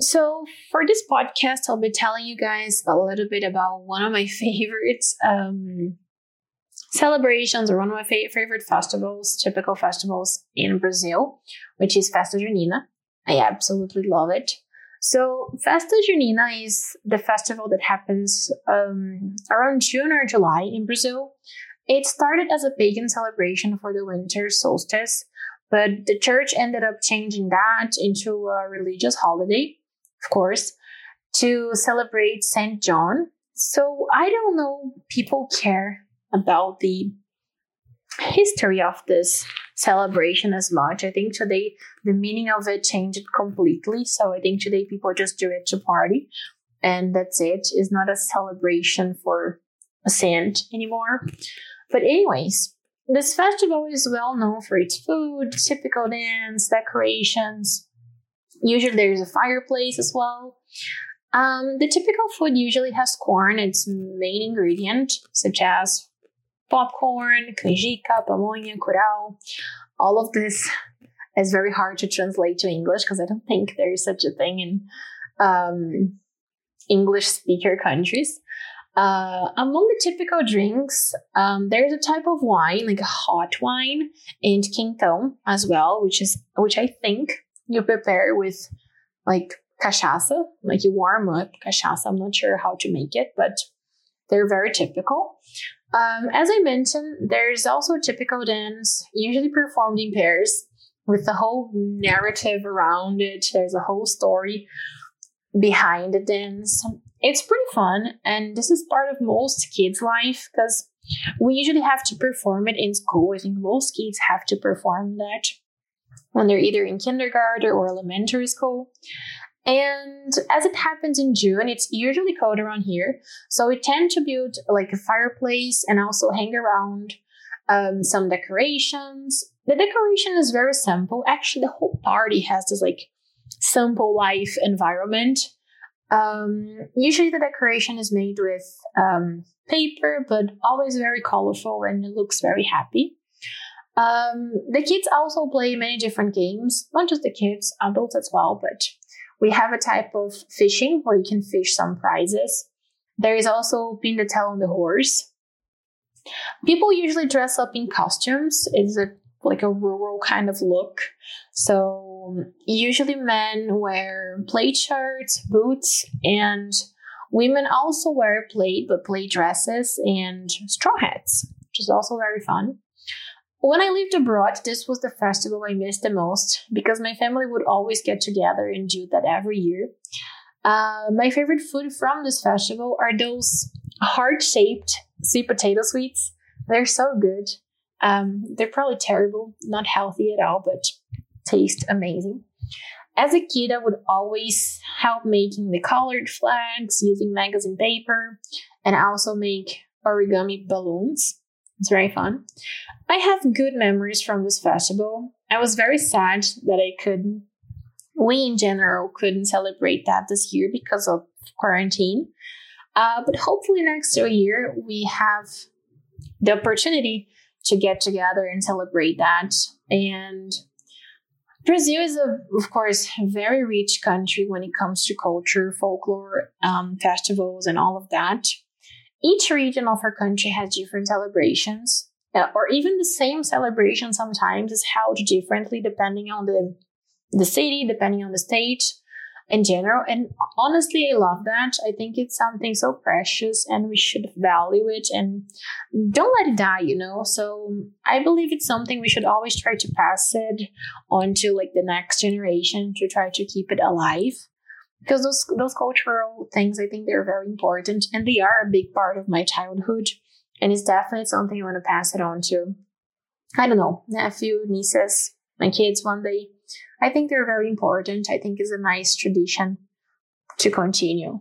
so for this podcast, I'll be telling you guys a little bit about one of my favorites um, celebrations or one of my fa- favorite festivals, typical festivals in Brazil, which is Festa Junina. I absolutely love it. So Festa Junina is the festival that happens um, around June or July in Brazil. It started as a pagan celebration for the winter solstice, but the church ended up changing that into a religious holiday, of course, to celebrate Saint John. So I don't know, people care about the history of this celebration as much. I think today the meaning of it changed completely. So I think today people just do it to party and that's it. It's not a celebration for a saint anymore. But anyways, this festival is well known for its food, typical dance, decorations. Usually there's a fireplace as well. Um, the typical food usually has corn, its main ingredient, such as popcorn, canjica, pamonha, curau. All of this is very hard to translate to English because I don't think there is such a thing in um, English speaker countries. Uh, among the typical drinks, um, there's a type of wine, like a hot wine, and quentão as well, which is which I think you prepare with like cachaça, like you warm up cachaça. I'm not sure how to make it, but they're very typical. Um, as I mentioned, there's also a typical dance, usually performed in pairs, with the whole narrative around it. There's a whole story behind the dance. It's pretty fun, and this is part of most kids' life because we usually have to perform it in school. I think most kids have to perform that when they're either in kindergarten or elementary school. And as it happens in June, it's usually cold around here. So we tend to build like a fireplace and also hang around um, some decorations. The decoration is very simple. Actually, the whole party has this like simple life environment. Um, usually the decoration is made with um, paper, but always very colorful and it looks very happy. Um, the kids also play many different games, not just the kids, adults as well, but we have a type of fishing where you can fish some prizes. There is also pin the tail on the horse. People usually dress up in costumes. It's a like a rural kind of look. So usually men wear plaid shirts, boots, and women also wear plaid but plaid dresses and straw hats, which is also very fun. When I lived abroad, this was the festival I missed the most because my family would always get together and do that every year. Uh, my favorite food from this festival are those heart shaped sweet potato sweets. They're so good. Um, they're probably terrible, not healthy at all, but taste amazing. As a kid, I would always help making the colored flags using magazine paper and also make origami balloons. It's very fun. I have good memories from this festival. I was very sad that I couldn't, we in general couldn't celebrate that this year because of quarantine. Uh, but hopefully next year we have the opportunity to get together and celebrate that. And Brazil is, a, of course, a very rich country when it comes to culture, folklore, um, festivals, and all of that. Each region of our country has different celebrations, uh, or even the same celebration sometimes is held differently depending on the the city, depending on the state in general. And honestly, I love that. I think it's something so precious and we should value it and don't let it die, you know? So I believe it's something we should always try to pass it on to like the next generation to try to keep it alive because those those cultural things I think they're very important and they are a big part of my childhood and it's definitely something I want to pass it on to. I don't know nephew nieces my kids one day. I think they're very important. I think it's a nice tradition to continue